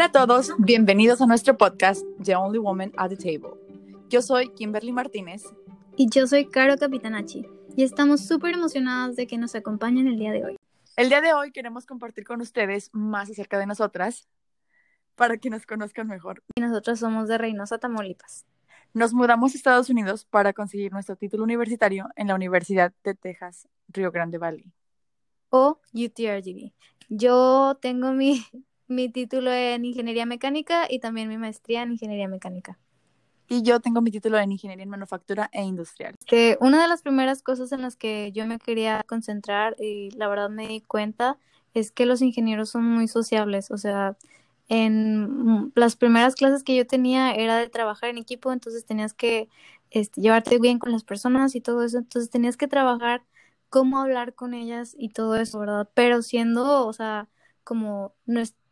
Hola a todos, bienvenidos a nuestro podcast The Only Woman at the Table. Yo soy Kimberly Martínez. Y yo soy Caro Capitanachi. Y estamos súper emocionadas de que nos acompañen el día de hoy. El día de hoy queremos compartir con ustedes más acerca de nosotras para que nos conozcan mejor. Y nosotros somos de Reynosa, Tamaulipas. Nos mudamos a Estados Unidos para conseguir nuestro título universitario en la Universidad de Texas, Río Grande Valley. O UTRGV. Yo tengo mi, mi título en Ingeniería Mecánica y también mi maestría en Ingeniería Mecánica. Y yo tengo mi título en Ingeniería en Manufactura e Industrial. Que una de las primeras cosas en las que yo me quería concentrar y la verdad me di cuenta es que los ingenieros son muy sociables. O sea, en las primeras clases que yo tenía era de trabajar en equipo, entonces tenías que este, llevarte bien con las personas y todo eso. Entonces tenías que trabajar cómo hablar con ellas y todo eso, ¿verdad? Pero siendo, o sea, como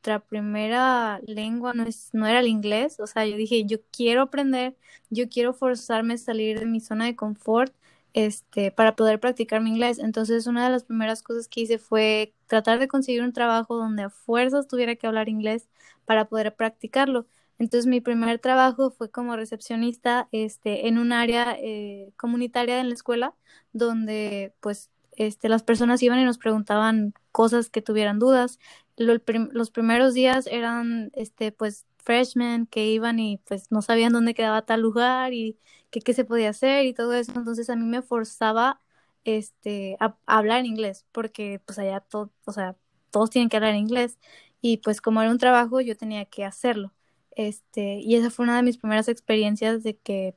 nuestra primera lengua no, es, no era el inglés, o sea, yo dije, yo quiero aprender, yo quiero forzarme a salir de mi zona de confort este, para poder practicar mi inglés. Entonces, una de las primeras cosas que hice fue tratar de conseguir un trabajo donde a fuerzas tuviera que hablar inglés para poder practicarlo. Entonces, mi primer trabajo fue como recepcionista este, en un área eh, comunitaria en la escuela, donde pues este, las personas iban y nos preguntaban cosas que tuvieran dudas. Los primeros días eran, este, pues, freshmen que iban y pues no sabían dónde quedaba tal lugar y qué se podía hacer y todo eso. Entonces a mí me forzaba, este, a, hablar inglés, porque pues allá todo, o sea, todos tienen que hablar inglés y pues como era un trabajo yo tenía que hacerlo. Este, y esa fue una de mis primeras experiencias de que,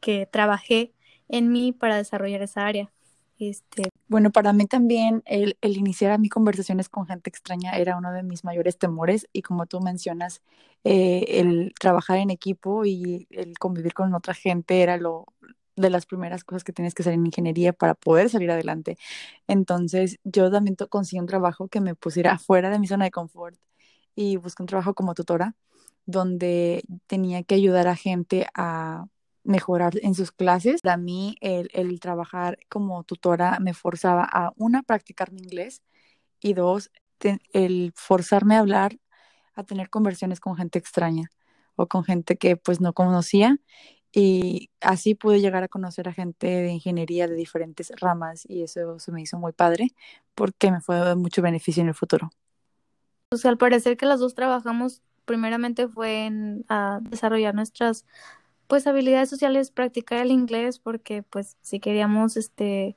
que trabajé en mí para desarrollar esa área. Este... Bueno, para mí también el, iniciar a conversaciones con gente extraña era uno de mis mayores temores y como tú mencionas, eh, el trabajar en equipo y el convivir con otra gente era lo de las primeras cosas que tienes que hacer en ingeniería para poder salir adelante. Entonces, yo también conseguí un trabajo que me pusiera fuera de mi zona de confort y busqué un trabajo como tutora donde tenía que ayudar a gente a mejorar en sus clases. Para mí, el, el trabajar como tutora me forzaba a, una, practicar mi inglés y dos, el forzarme a hablar, a tener conversiones con gente extraña o con gente que pues no conocía y así pude llegar a conocer a gente de ingeniería de diferentes ramas y eso se me hizo muy padre porque me fue de mucho beneficio en el futuro. Pues al parecer que las dos trabajamos primeramente fue en a desarrollar nuestras pues habilidades sociales, practicar el inglés, porque pues si queríamos este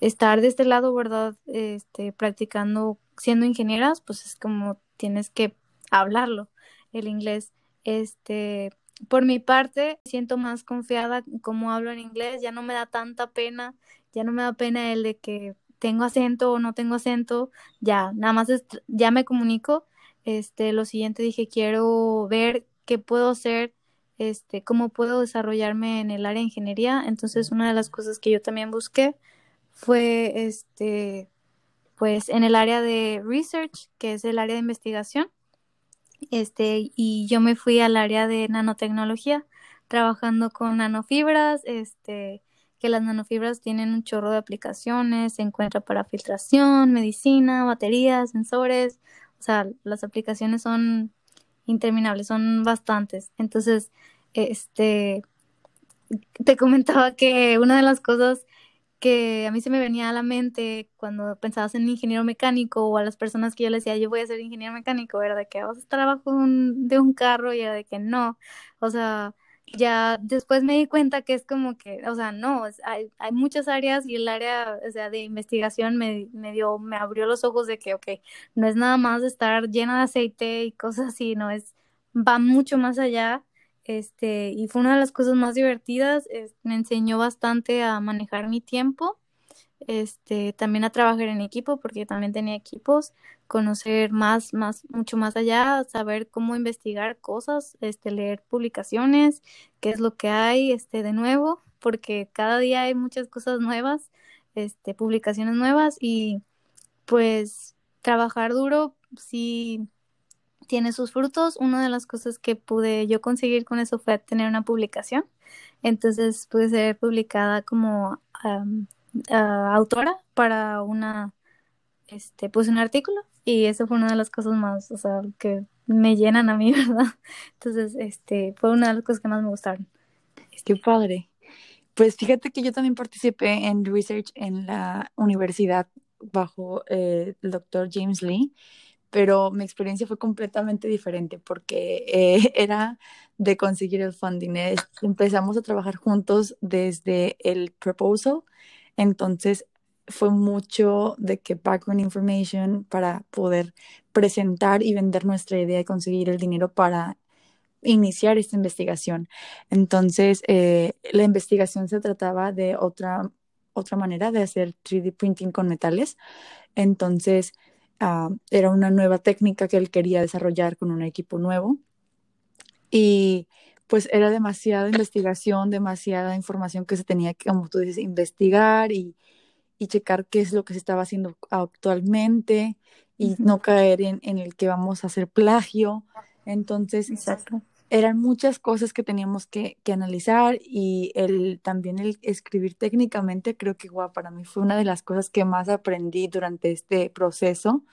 estar de este lado, ¿verdad? Este, practicando siendo ingenieras, pues es como tienes que hablarlo, el inglés. Este, por mi parte, siento más confiada como hablo en inglés, ya no me da tanta pena, ya no me da pena el de que tengo acento o no tengo acento, ya, nada más ya me comunico. Este, lo siguiente dije, quiero ver qué puedo hacer este, cómo puedo desarrollarme en el área de ingeniería. Entonces, una de las cosas que yo también busqué fue, este, pues, en el área de research, que es el área de investigación. Este, y yo me fui al área de nanotecnología, trabajando con nanofibras, este, que las nanofibras tienen un chorro de aplicaciones, se encuentra para filtración, medicina, baterías, sensores, o sea, las aplicaciones son interminables, son bastantes. Entonces, este, te comentaba que una de las cosas que a mí se me venía a la mente cuando pensabas en ingeniero mecánico o a las personas que yo les decía yo voy a ser ingeniero mecánico era de que vas a estar abajo de un carro y era de que no, o sea, ya después me di cuenta que es como que, o sea, no, hay, hay muchas áreas y el área, o sea, de investigación me, me dio, me abrió los ojos de que, ok, no es nada más estar llena de aceite y cosas así, no es, va mucho más allá, este, y fue una de las cosas más divertidas, me enseñó bastante a manejar mi tiempo, este, también a trabajar en equipo, porque también tenía equipos, conocer más, más, mucho más allá, saber cómo investigar cosas, este, leer publicaciones, qué es lo que hay, este, de nuevo, porque cada día hay muchas cosas nuevas, este, publicaciones nuevas y pues trabajar duro sí tiene sus frutos. Una de las cosas que pude yo conseguir con eso fue tener una publicación. Entonces pude ser publicada como autora para una, este, pues un artículo y eso fue una de las cosas más, o sea, que me llenan a mí, ¿verdad? Entonces, este, fue una de las cosas que más me gustaron. Qué padre. Pues fíjate que yo también participé en research en la universidad bajo eh, el doctor James Lee, pero mi experiencia fue completamente diferente porque eh, era de conseguir el funding. Empezamos a trabajar juntos desde el proposal, entonces fue mucho de que background information para poder presentar y vender nuestra idea y conseguir el dinero para iniciar esta investigación. Entonces, eh, la investigación se trataba de otra, otra manera de hacer 3D printing con metales. Entonces, ah, era una nueva técnica que él quería desarrollar con un equipo nuevo. Y pues era demasiada investigación, demasiada información que se tenía que, como tú dices, investigar y, y checar qué es lo que se estaba haciendo actualmente y no caer en, en, el que vamos a hacer plagio. Entonces, Exacto. eran muchas cosas que teníamos que, que, analizar y el, también el escribir técnicamente, creo que wow, para mí fue una de las cosas que más aprendí durante este proceso.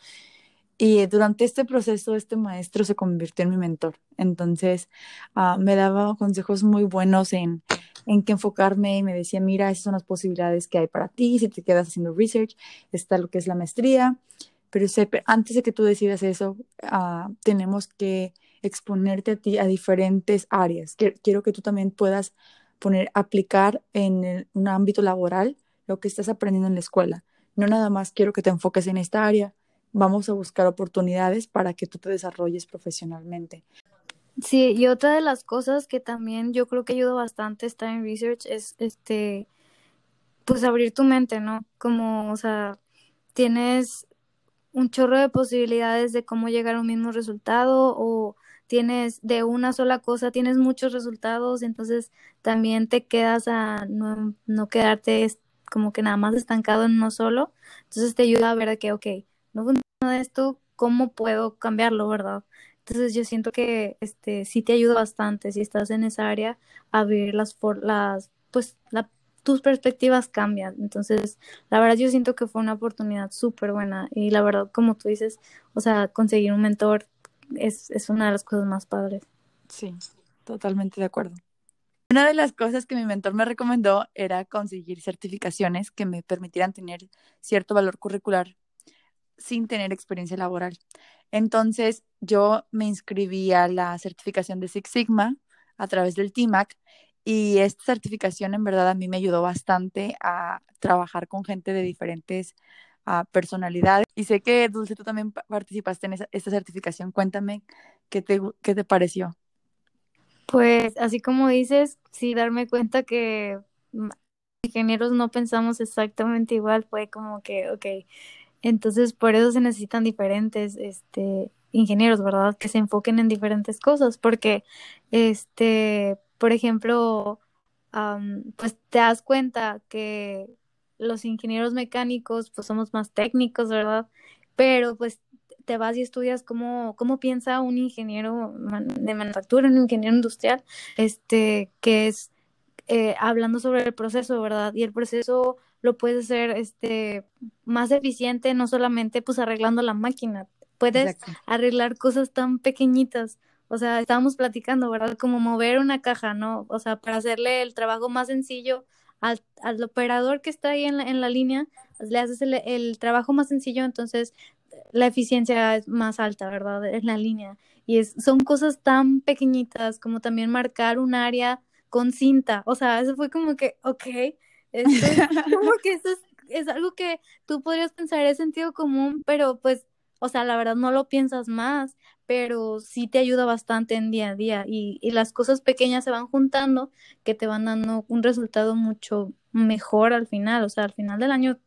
Y durante este proceso, este maestro se convirtió en mi mentor. Entonces, uh, me daba consejos muy buenos en, en qué enfocarme y me decía, mira, esas son las posibilidades que hay para ti, si te quedas haciendo research, está lo que es la maestría, pero antes de que tú decidas eso, uh, tenemos que exponerte a ti a diferentes áreas. Quiero que tú también puedas poner, aplicar en un ámbito laboral lo que estás aprendiendo en la escuela. No nada más quiero que te enfoques en esta área, vamos a buscar oportunidades para que tú te desarrolles profesionalmente. Sí, y otra de las cosas que también yo creo que ayuda bastante estar en research es este pues abrir tu mente, ¿no? Como, o sea, tienes un chorro de posibilidades de cómo llegar a un mismo resultado o tienes de una sola cosa, tienes muchos resultados, entonces también te quedas a no, no quedarte como que nada más estancado en uno solo, entonces te ayuda a ver que, ok, no funciona esto, ¿cómo puedo cambiarlo, verdad? Entonces yo siento que este sí te ayuda bastante si estás en esa área a ver las las pues la, tus perspectivas cambian. Entonces, la verdad yo siento que fue una oportunidad súper buena y la verdad como tú dices, o sea, conseguir un mentor es, es una de las cosas más padres. Sí, totalmente de acuerdo. Una de las cosas que mi mentor me recomendó era conseguir certificaciones que me permitieran tener cierto valor curricular sin tener experiencia laboral. Entonces yo me inscribí a la certificación de Six Sigma a través del TIMAC y esta certificación en verdad a mí me ayudó bastante a trabajar con gente de diferentes uh, personalidades. Y sé que Dulce, tú también participaste en esa, esta certificación. Cuéntame qué te, qué te pareció. Pues así como dices, sí, darme cuenta que ingenieros no pensamos exactamente igual, fue como que, ok, entonces, por eso se necesitan diferentes este, ingenieros, ¿verdad? Que se enfoquen en diferentes cosas, porque, este, por ejemplo, um, pues te das cuenta que los ingenieros mecánicos, pues somos más técnicos, ¿verdad? Pero pues te vas y estudias cómo, cómo piensa un ingeniero de manufactura, un ingeniero industrial, este, que es eh, hablando sobre el proceso, ¿verdad? Y el proceso lo puedes hacer este, más eficiente, no solamente pues arreglando la máquina, puedes arreglar cosas tan pequeñitas. O sea, estábamos platicando, ¿verdad? Como mover una caja, ¿no? O sea, para hacerle el trabajo más sencillo al, al operador que está ahí en la, en la línea, le haces el, el, trabajo más sencillo, entonces la eficiencia es más alta, ¿verdad? En la línea. Y es, son cosas tan pequeñitas como también marcar un área con cinta. O sea, eso fue como que, ok, esto es como que eso es, es, algo que tú podrías pensar es sentido común, pero pues, o sea, la verdad no lo piensas más, pero sí te ayuda bastante en día a día y, y las cosas pequeñas se van juntando que te van dando un resultado mucho mejor al final. O sea, al final del año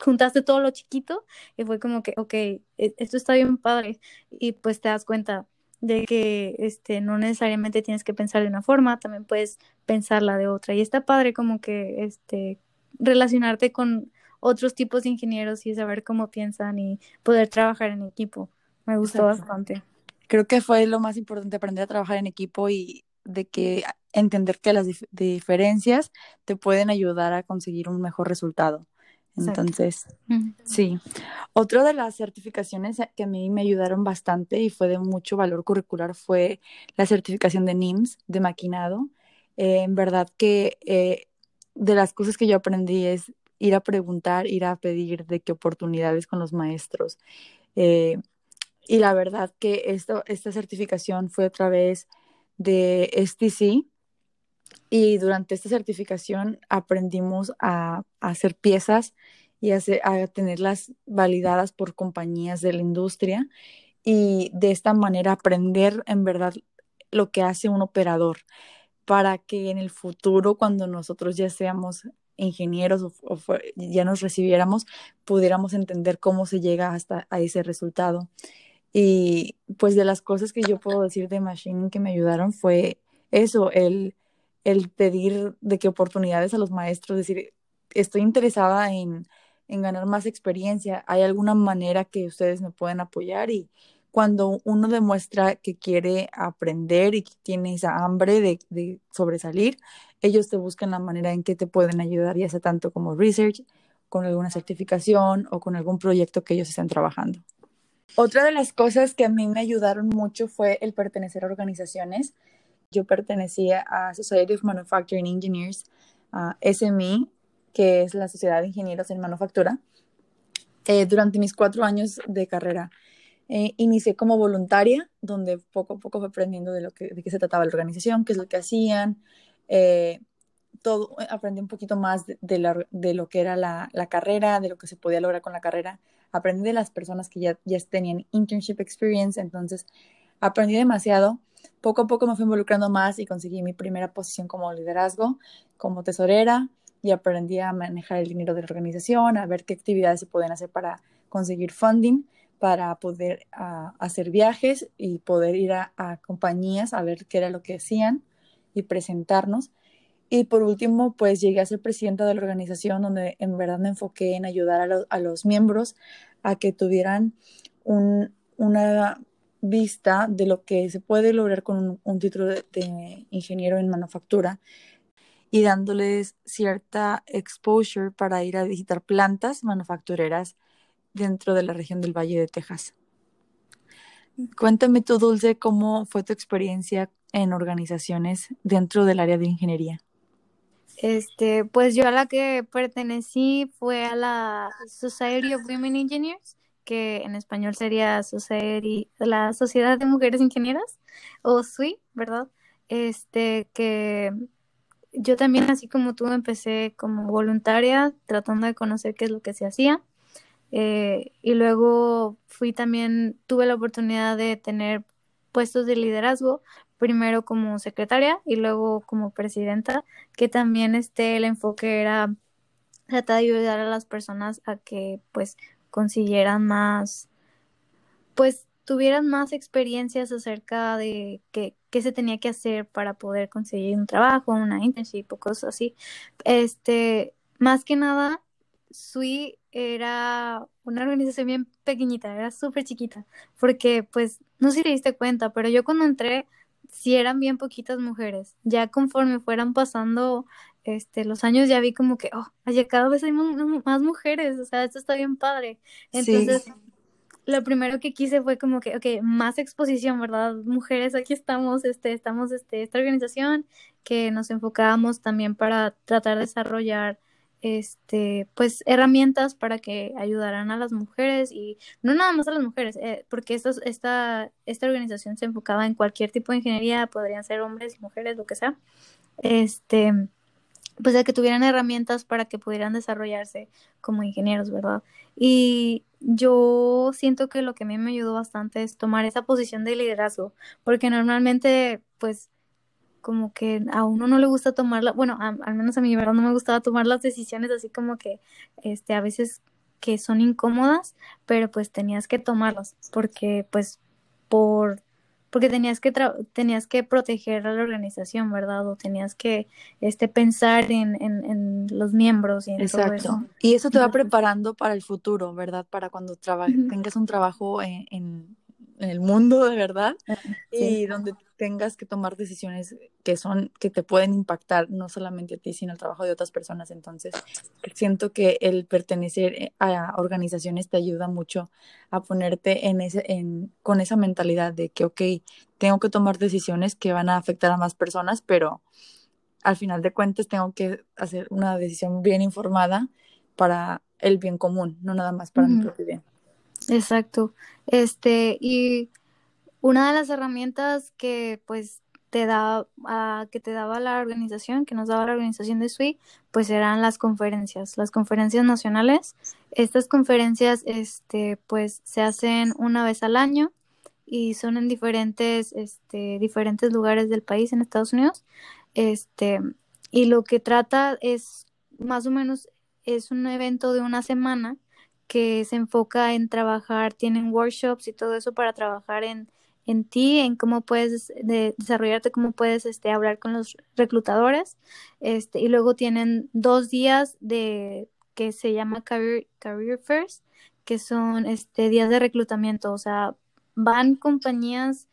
juntaste todo lo chiquito y fue como que, ok, e, esto está bien padre y pues te das cuenta de que este no necesariamente tienes que pensar de una forma, también puedes pensarla de otra. Y está padre como que este relacionarte con otros tipos de ingenieros y saber cómo piensan y poder trabajar en equipo. Me gustó Exacto. bastante. Creo que fue lo más importante aprender a trabajar en equipo y de que entender que las dif diferencias te pueden ayudar a conseguir un mejor resultado. Entonces, sí. Otra de las certificaciones que a mí me ayudaron bastante y fue de mucho valor curricular fue la certificación de NIMS, de maquinado. Eh, en verdad que eh, de las cosas que yo aprendí es ir a preguntar, ir a pedir de qué oportunidades con los maestros. Eh, y la verdad que esto, esta certificación fue a través de STC, y durante esta certificación aprendimos a, hacer piezas y a, tenerlas validadas por compañías de la industria y de esta manera aprender en verdad lo que hace un operador para que en el futuro cuando nosotros ya seamos ingenieros o, ya nos recibiéramos pudiéramos entender cómo se llega hasta a ese resultado. Y pues de las cosas que yo puedo decir de Machine que me ayudaron fue eso, el el pedir de qué oportunidades a los maestros, decir, estoy interesada en, en ganar más experiencia, ¿hay alguna manera que ustedes me pueden apoyar? Y cuando uno demuestra que quiere aprender y que tiene esa hambre de, de, sobresalir, ellos te buscan la manera en que te pueden ayudar, ya sea tanto como research, con alguna certificación o con algún proyecto que ellos estén trabajando. Otra de las cosas que a mí me ayudaron mucho fue el pertenecer a organizaciones yo pertenecía a Society of Manufacturing Engineers, a SME, que es la Sociedad de Ingenieros en Manufactura, eh, durante mis cuatro años de carrera. Eh, inicié como voluntaria, donde poco a poco fui aprendiendo de, lo que, de qué se trataba la organización, qué es lo que hacían, eh, todo, aprendí un poquito más de, de, lo que era la, la, carrera, de lo que se podía lograr con la carrera. Aprendí de las personas que ya, ya tenían internship experience, entonces aprendí demasiado poco a poco me fui involucrando más y conseguí mi primera posición como liderazgo, como tesorera y aprendí a manejar el dinero de la organización, a ver qué actividades se pueden hacer para conseguir funding, para poder uh, hacer viajes y poder ir a, compañías a ver qué era lo que hacían y presentarnos. Y por último, pues llegué a ser presidenta de la organización donde en verdad me enfoqué en ayudar a, lo, a los miembros a que tuvieran un, una vista de lo que se puede lograr con un, título de, ingeniero en manufactura y dándoles cierta exposure para ir a visitar plantas manufactureras dentro de la región del Valle de Texas. Cuéntame tú, Dulce, cómo fue tu experiencia en organizaciones dentro del área de ingeniería. Este, pues yo a la que pertenecí fue a la Society of Women Engineers que en español sería Society, la Sociedad de Mujeres Ingenieras, o SUI, ¿verdad? Este, que yo también, así como tú, empecé como voluntaria, tratando de conocer qué es lo que se hacía. Eh, y luego fui también, tuve la oportunidad de tener puestos de liderazgo, primero como secretaria y luego como presidenta, que también este, el enfoque era tratar de ayudar a las personas a que pues consiguieran más, pues tuvieran más experiencias acerca de qué, qué se tenía que hacer para poder conseguir un trabajo, una internship o cosas así. Este, más que nada, SUI era una organización bien pequeñita, era súper chiquita, porque pues no sé si te diste cuenta, pero yo cuando entré sí eran bien poquitas mujeres. Ya conforme fueran pasando este, los años ya vi como que, oh, allá cada vez hay más mujeres, o sea, esto está bien padre. Entonces, lo primero que quise fue como que, ok, más exposición, ¿verdad? Mujeres, aquí estamos, este, estamos, este, esta organización que nos enfocábamos también para tratar de desarrollar este, pues herramientas para que ayudaran a las mujeres y no nada más a las mujeres, eh, porque esta, esta, esta organización se enfocaba en cualquier tipo de ingeniería, podrían ser hombres y mujeres, lo que sea. Este, pues de que tuvieran herramientas para que pudieran desarrollarse como ingenieros, ¿verdad? Y yo siento que lo que a mí me ayudó bastante es tomar esa posición de liderazgo, porque normalmente, pues, como que a uno no le gusta tomarla, bueno, al menos a mí, ¿verdad? No me gustaba tomar las decisiones así como que, este, a veces que son incómodas, pero pues tenías que tomarlas, porque pues por porque tenías que tenías que proteger a la organización, ¿verdad? O tenías que este pensar en, en, los miembros y en todo eso. Y eso te va preparando para el futuro, ¿verdad? Para cuando tengas un trabajo en, en el mundo de verdad y donde tengas que tomar decisiones que son que te pueden impactar no solamente a ti sino al trabajo de otras personas. Entonces siento que el pertenecer eh, a organizaciones te ayuda mucho a ponerte en ese en con esa mentalidad de que ok, tengo que tomar decisiones que van a afectar a más personas pero al final de cuentas tengo que hacer una decisión bien informada para el bien común no nada más para mi propio bien Exacto. Este, y una de las herramientas que pues te da, uh, que te daba la organización, que nos daba la organización de SWI, pues eran las conferencias, las conferencias nacionales. Estas conferencias, este, pues se hacen una vez al año y son en diferentes, este, diferentes lugares del país en Estados Unidos. Este, y lo que trata es más o menos es un evento de una semana que se enfoca en trabajar, tienen workshops y todo eso para trabajar en, en ti, en cómo puedes desarrollarte, cómo puedes este, hablar con los reclutadores. Este, y luego tienen dos días de que se llama Career, Career First, que son este, días de reclutamiento. O sea, van compañías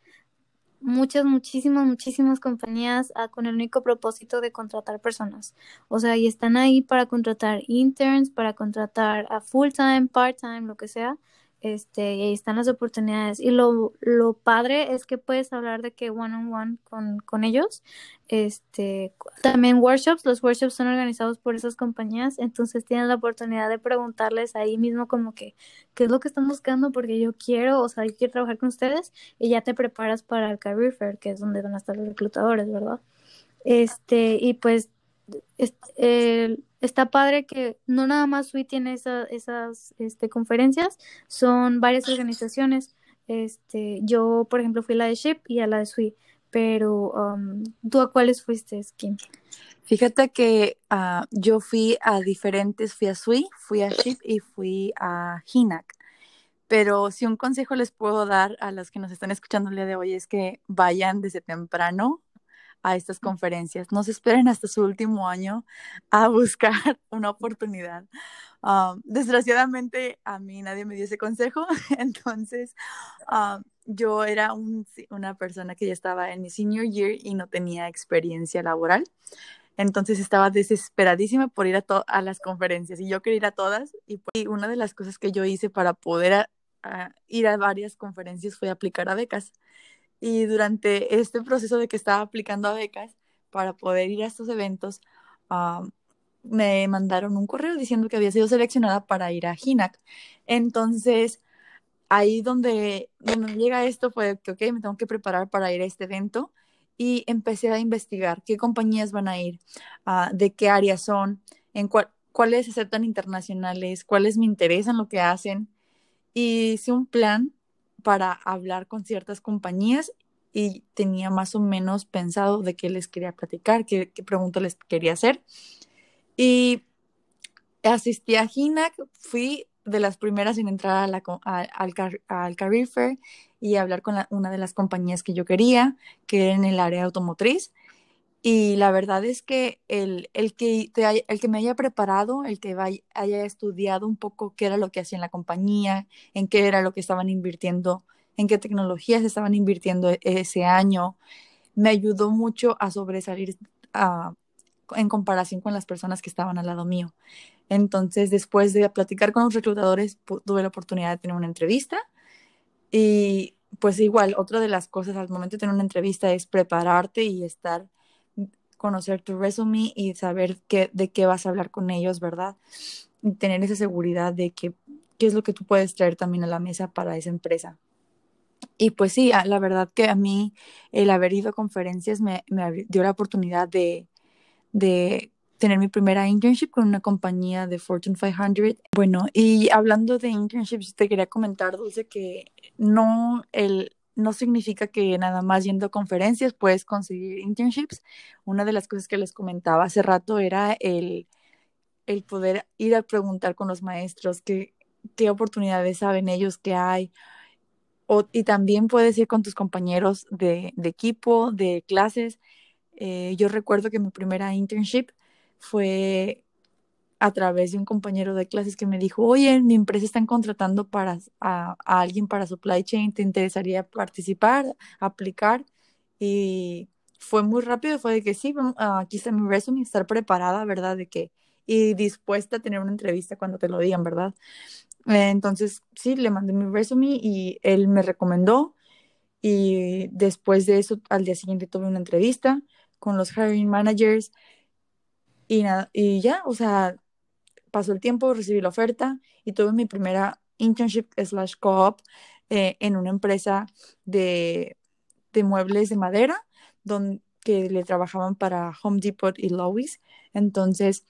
muchas, muchísimas, muchísimas compañías ah, con el único propósito de contratar personas. O sea, y están ahí para contratar interns, para contratar a full time, part time, lo que sea este, y ahí están las oportunidades. Y lo, lo padre es que puedes hablar de que one on one con, con ellos. Este, también workshops, los workshops son organizados por esas compañías, entonces tienes la oportunidad de preguntarles ahí mismo como que, ¿qué es lo que están buscando? Porque yo quiero, o sea, yo quiero trabajar con ustedes y ya te preparas para el Career Fair, que es donde van a estar los reclutadores, ¿verdad? Este, y pues, este, está padre que no nada más SWI tiene esas este, conferencias, son varias organizaciones. Este, yo, por ejemplo, fui a la de SHIP y a la de SWI, pero um, ¿tú a cuáles fuiste, Kim? Fíjate que uh, yo fui a diferentes, fui a SWI, fui a SHIP y fui a HINAC. Pero si un consejo les puedo dar a los que nos están escuchando el día de hoy es que vayan desde temprano a estas conferencias. No se esperen hasta su último año a buscar una oportunidad. Um, desgraciadamente a mí nadie me dio ese consejo, entonces um, yo era un, una persona que ya estaba en mi senior year y no tenía experiencia laboral. Entonces estaba desesperadísima por ir a, a las conferencias y yo quería ir a todas. Y, y, una de las cosas que yo hice para poder ir a varias conferencias fue aplicar a becas. Y durante este proceso de que estaba aplicando a becas para poder ir a estos eventos, uh, me mandaron un correo diciendo que había sido seleccionada para ir a HINAC. Entonces, ahí donde, donde llega esto fue que, ok, me tengo que preparar para ir a este evento y empecé a investigar qué compañías van a ir, uh, de qué áreas son, en cuál, cuáles aceptan internacionales, cuáles me interesan lo que hacen. Y hice un plan para hablar con ciertas compañías y tenía más o menos pensado de qué les quería platicar, qué, qué preguntas les quería hacer. Y asistí a HINAC, fui de las primeras en entrar a la, al, al Career y hablar con una de las compañías que yo quería, que era en el área automotriz. Y la verdad es que el, el que, el que me haya preparado, el que vaya, haya estudiado un poco qué era lo que hacía en la compañía, en qué era lo que estaban invirtiendo, en qué tecnologías estaban invirtiendo e, ese año, me ayudó mucho a sobresalir en comparación con las personas que estaban al lado mío. Entonces, después de platicar con los reclutadores, tuve la oportunidad de tener una entrevista y pues igual, otra de las cosas al momento de tener una entrevista es prepararte y estar conocer tu resumen y saber qué, de qué vas a hablar con ellos, ¿verdad? Y tener esa seguridad de que qué es lo que tú puedes traer también a la mesa para esa empresa. Y pues sí, la verdad que a mí el haber ido a conferencias me, me dio la oportunidad de, de tener mi primera internship con una compañía de Fortune 500. Bueno, y hablando de internships, te quería comentar, Dulce, que no, el, no significa que nada más yendo a conferencias puedes conseguir internships. Una de las cosas que les comentaba hace rato era el, el poder ir a preguntar con los maestros qué, qué oportunidades saben ellos que hay. O, y también puedes ir con tus compañeros de, equipo, de clases. Eh, yo recuerdo que mi primera internship fue a través de un compañero de clases que me dijo, oye, mi empresa está contratando para, a, alguien para supply chain, ¿te interesaría participar, aplicar? Y fue muy rápido, fue de que sí, aquí está mi resume, estar preparada, ¿verdad? De que, y dispuesta a tener una entrevista cuando te lo digan, ¿verdad? entonces, sí, le mandé mi resume y él me recomendó y después de eso, al día siguiente tuve una entrevista con los hiring managers y, nada, y ya, o sea, pasó el tiempo, recibí la oferta y tuve mi primera internship slash co-op eh, en una empresa de, de, muebles de madera donde, que le trabajaban para Home Depot y Lowe's. Entonces,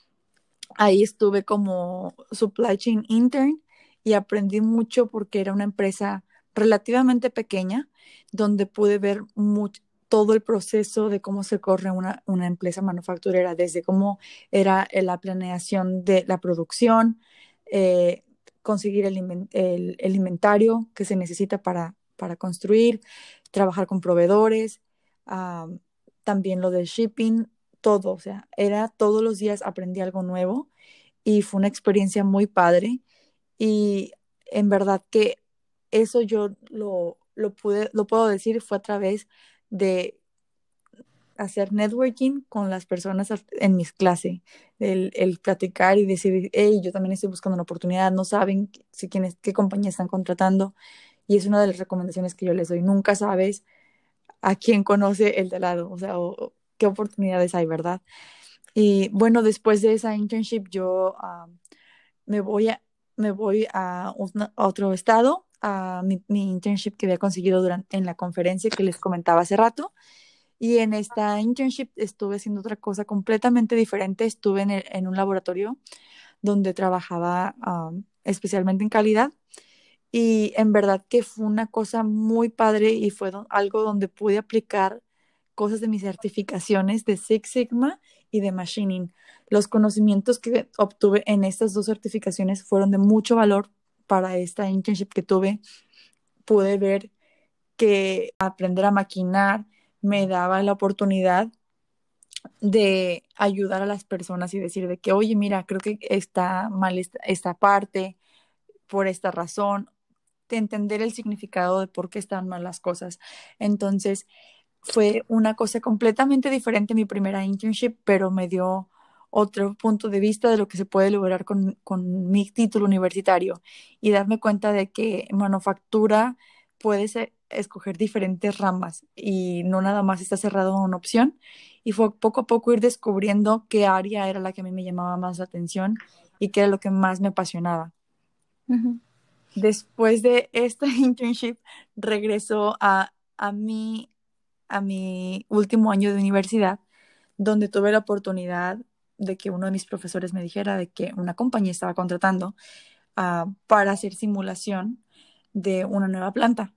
ahí estuve como supply chain intern y aprendí mucho porque era una empresa relativamente pequeña donde pude ver mucho, todo el proceso de cómo se corre una, empresa manufacturera, desde cómo era eh, la planeación de la producción, eh, conseguir el, inventario que se necesita para, para construir, trabajar con proveedores, también lo del shipping, todo, o sea, era todos los días aprendí algo nuevo y fue una experiencia muy padre y en verdad que eso yo lo, lo, pude, lo puedo decir fue a través de hacer networking con las personas en mis clases, el, el, platicar y decir, hey, yo también estoy buscando una oportunidad, no saben si quiénes, qué compañía están contratando. Y es una de las recomendaciones que yo les doy. Nunca sabes a quién conoce el de lado, o sea, qué oportunidades hay, ¿verdad? Y bueno, después de esa internship yo me, voy a, me voy a, a otro estado a mi, internship que había conseguido durante, en la conferencia que les comentaba hace rato. Y en esta internship estuve haciendo otra cosa completamente diferente. Estuve en, en un laboratorio donde trabajaba um, especialmente en calidad. Y en verdad que fue una cosa muy padre y fue algo donde pude aplicar cosas de mis certificaciones de Six Sigma y de Machining. Los conocimientos que obtuve en estas dos certificaciones fueron de mucho valor para esta internship que tuve, pude ver que aprender a maquinar me daba la oportunidad de ayudar a las personas y decir de que, oye, mira, creo que está mal esta, parte por esta razón, de entender el significado de por qué están mal las cosas. Entonces, fue una cosa completamente diferente mi primera internship, pero me dio otro punto de vista de lo que se puede lograr con, con mi título universitario y darme cuenta de que manufactura puede escoger diferentes ramas y no nada más está cerrado a una opción. Y fue poco a poco ir descubriendo qué área era la que a mí me llamaba más la atención y qué era lo que más me apasionaba. Después de esta internship, regresó a, a, mi, a mi último año de universidad, donde tuve la oportunidad de que uno de mis profesores me dijera de que una compañía estaba contratando ah, para hacer simulación de una nueva planta.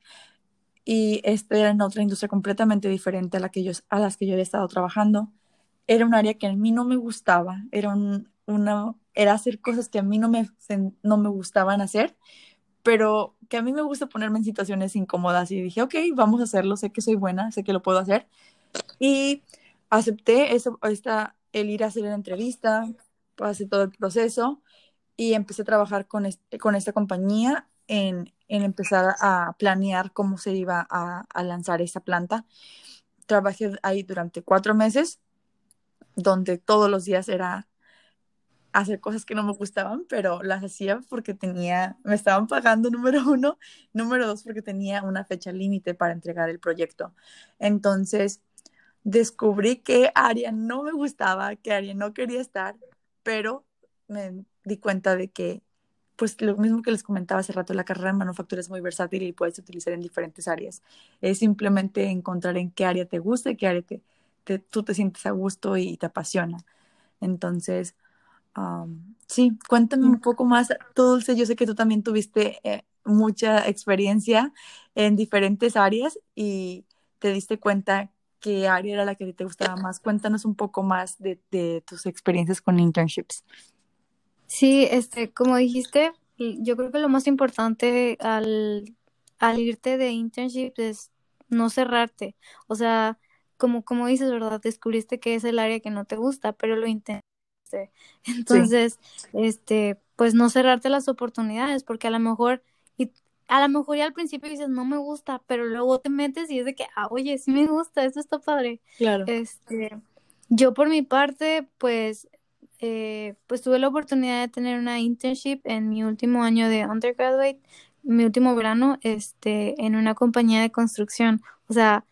Y esta era en otra industria completamente diferente a, la que yo, a las que yo había estado trabajando. Era un área que a mí no me gustaba, era, una, era hacer cosas que a mí no me, no me gustaban hacer, pero que a mí me gusta ponerme en situaciones incómodas y dije, ok, vamos a hacerlo, sé que soy buena, sé que lo puedo hacer. Y acepté eso, esta, el ir a hacer la entrevista, pasé todo el proceso y empecé a trabajar con, con esta compañía en, en, empezar a planear cómo se iba a, a, lanzar esa planta. Trabajé ahí durante cuatro meses, donde todos los días era hacer cosas que no me gustaban, pero las hacía porque tenía, me estaban pagando número uno, número dos porque tenía una fecha límite para entregar el proyecto. Entonces, descubrí qué área no me gustaba, qué área no quería estar, pero me di cuenta de que, pues lo mismo que les comentaba hace rato, la carrera de manufactura es muy versátil y puedes utilizar en diferentes áreas. Es simplemente encontrar en qué área te gusta, qué área te, tú te sientes a gusto y, te apasiona. Entonces, sí, cuéntame un poco más, Dulce, yo sé que tú también tuviste eh, mucha experiencia en diferentes áreas y te diste cuenta qué área era la que te gustaba más. Cuéntanos un poco más de, tus experiencias con internships. Sí, este, como dijiste, yo creo que lo más importante al, al irte de internships es no cerrarte. O sea, como, como dices, ¿verdad? Descubriste que es el área que no te gusta, pero lo intentas Este, entonces, este, pues no cerrarte las oportunidades, porque a lo mejor, y a lo mejor ya al principio dices, no me gusta, pero luego te metes y es de que, ah, oye, sí me gusta, esto está padre. Claro. Este, yo por mi parte, pues, eh, pues tuve la oportunidad de tener una internship en mi último año de undergraduate, mi último verano, este, en una compañía de construcción. O sea,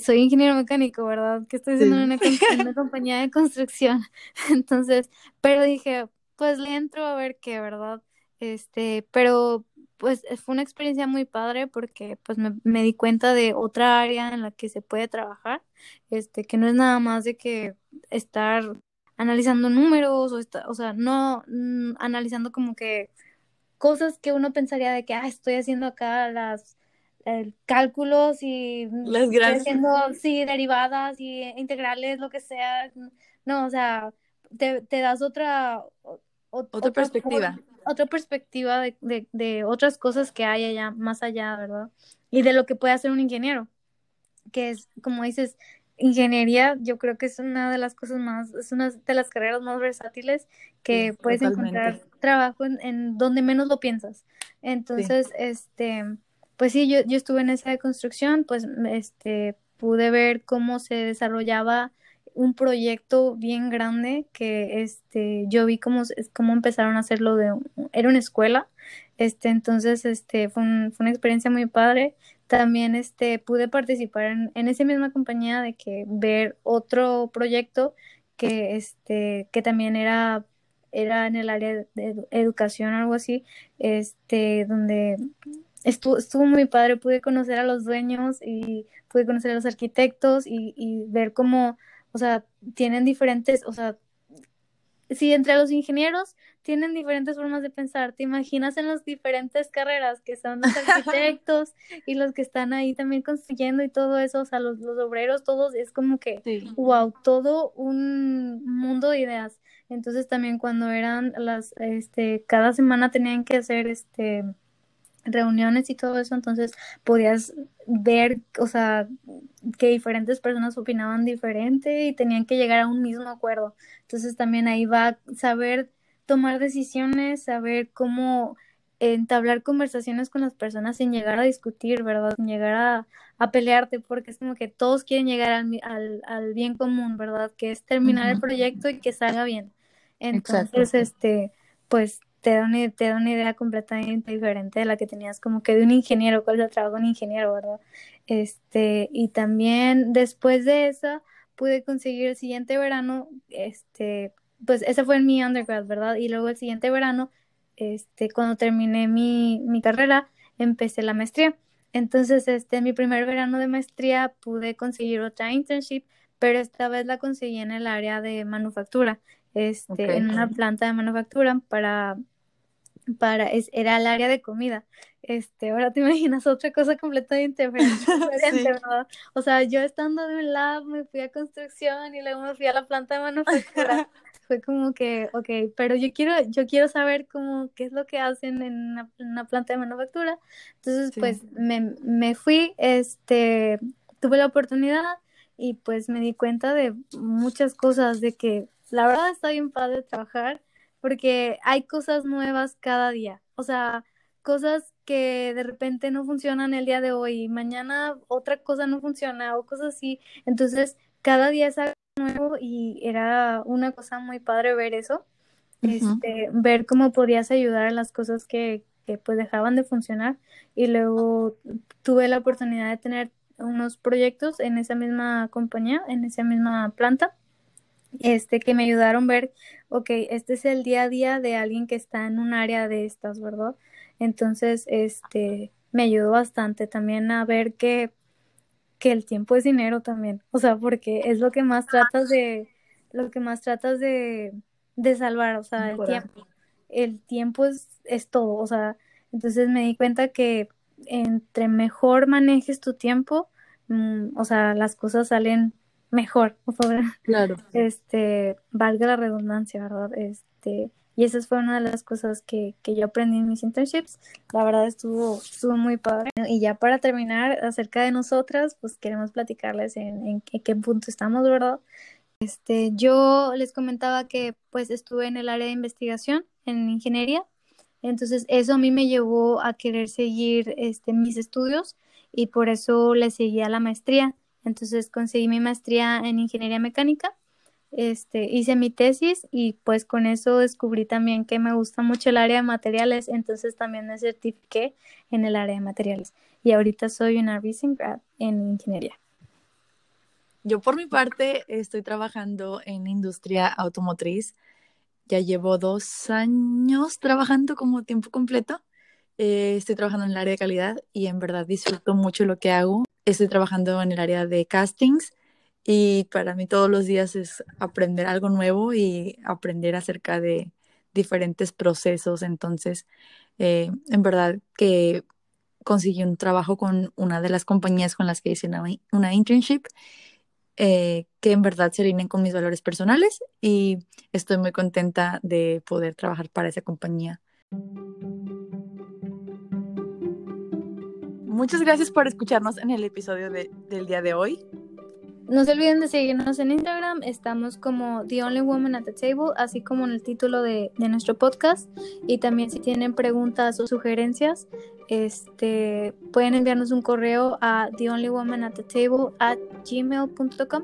soy ingeniero mecánico, ¿verdad? Que estoy haciendo una, una compañía de construcción. Entonces, pero dije, pues le entro a ver qué, ¿verdad? Este, pero pues fue una experiencia muy padre porque pues me, me, di cuenta de otra área en la que se puede trabajar, este, que no es nada más de que estar analizando números o, o sea, no mm, analizando como que cosas que uno pensaría de que, ah, estoy haciendo acá las cálculos y las grandes haciendo, sí, derivadas y integrales, lo que sea. No, o sea, te, te das otra, otra, perspectiva. Otra perspectiva de, de, de, otras cosas que hay allá, más allá, ¿verdad? Y de lo que puede hacer un ingeniero, que es, como dices, ingeniería, yo creo que es una de las cosas más, es una de las carreras más versátiles que puedes encontrar trabajo en, en, donde menos lo piensas. Entonces, este, pues sí, yo, yo estuve en esa de construcción, pues este, pude ver cómo se desarrollaba un proyecto bien grande que este yo vi cómo, cómo empezaron a hacerlo de era una escuela este entonces este fue, fue una experiencia muy padre. También este pude participar en, esa misma compañía de que ver otro proyecto que este que también era era en el área de educación algo así este donde estuvo, estuvo muy padre. Pude conocer a los dueños y pude conocer a los arquitectos y ver cómo o sea, tienen diferentes, o sea, si entre los ingenieros tienen diferentes formas de pensar, te imaginas en las diferentes carreras que son los arquitectos y los que están ahí también construyendo y todo eso, o sea, los, los obreros, todos, es como que, wow, todo un mundo de ideas. Entonces también cuando eran las, este, cada semana tenían que hacer, este, reuniones y todo eso, entonces podías ver, o sea, que diferentes personas opinaban diferente y tenían que llegar a un mismo acuerdo. Entonces también ahí va a saber tomar decisiones, saber cómo entablar conversaciones con las personas sin llegar a discutir, ¿verdad? Sin llegar a, a pelearte, porque es como que todos quieren llegar al, al, al bien común, ¿verdad? Que es terminar el proyecto y que salga bien. Entonces, este, pues te da, una, te da una idea completamente diferente de la que tenías como que de un ingeniero, cuál es el trabajo de un ingeniero, ¿verdad? Este, y también después de eso pude conseguir el siguiente verano, este, pues ese fue en mi undergrad, ¿verdad? Y luego el siguiente verano, este, cuando terminé mi, mi carrera, empecé la maestría. Entonces, este, en mi primer verano de maestría pude conseguir otra internship, pero esta vez la conseguí en el área de manufactura, este, en una planta de manufactura para para, es, era el área de comida. Este, ahora te imaginas otra cosa completamente diferente, ¿verdad? O sea, yo estando de un lab me fui a construcción y luego me fui a la planta de manufactura. Fue como que, ok, pero yo quiero, yo quiero saber cómo, qué es lo que hacen en una, planta de manufactura. Entonces, pues, me, me fui, este, tuve la oportunidad y pues me di cuenta de muchas cosas, de que la verdad está bien padre trabajar porque hay cosas nuevas cada día, o sea, cosas que de repente no funcionan el día de hoy, y mañana otra cosa no funciona o cosas así, entonces cada día es algo nuevo y era una cosa muy padre ver eso, este, ver cómo podías ayudar a las cosas que, que pues dejaban de funcionar. Y luego tuve la oportunidad de tener unos proyectos en esa misma compañía, en esa misma planta este, que me ayudaron a ver, ok, este es el día a día de alguien que está en un área de estas, ¿verdad? Entonces, este, me ayudó bastante también a ver que, que el tiempo es dinero también, o sea, porque es lo que más tratas de, lo que más tratas de, de salvar, o sea, el tiempo. El tiempo es, es todo, o sea, entonces me di cuenta que entre mejor manejes tu tiempo, mm, o sea, las cosas salen mejor, por favor. Claro. Este, valga la redundancia, ¿verdad? Este, y esa fue una de las cosas que, que yo aprendí en mis internships. La verdad estuvo, estuvo muy padre. Y ya para terminar, acerca de nosotras, pues queremos platicarles en, en, qué punto estamos, ¿verdad? Este, yo les comentaba que pues estuve en el área de investigación en ingeniería, entonces eso a mí me llevó a querer seguir este, mis estudios y por eso le seguí a la maestría. Entonces conseguí mi maestría en ingeniería mecánica, este, hice mi tesis y pues con eso descubrí también que me gusta mucho el área de materiales, entonces también me certifiqué en el área de materiales y ahorita soy una recent grad en ingeniería. Yo por mi parte estoy trabajando en industria automotriz. Ya llevo dos años trabajando como tiempo completo. Eh, estoy trabajando en el área de calidad y en verdad disfruto mucho lo que hago. Estoy trabajando en el área de castings y para mí todos los días es aprender algo nuevo y aprender acerca de diferentes procesos. Entonces, eh, en verdad que conseguí un trabajo con una de las compañías con las que hice una, una internship eh, que en verdad se alineen con mis valores personales y estoy muy contenta de poder trabajar para esa compañía. Muchas gracias por escucharnos en el episodio del día de hoy. No se olviden de seguirnos en Instagram, estamos como The Only Woman at the Table, así como en el título de, de nuestro podcast. Y también si tienen preguntas o sugerencias, este, pueden enviarnos un correo a theonlywoman at the table at gmail.com.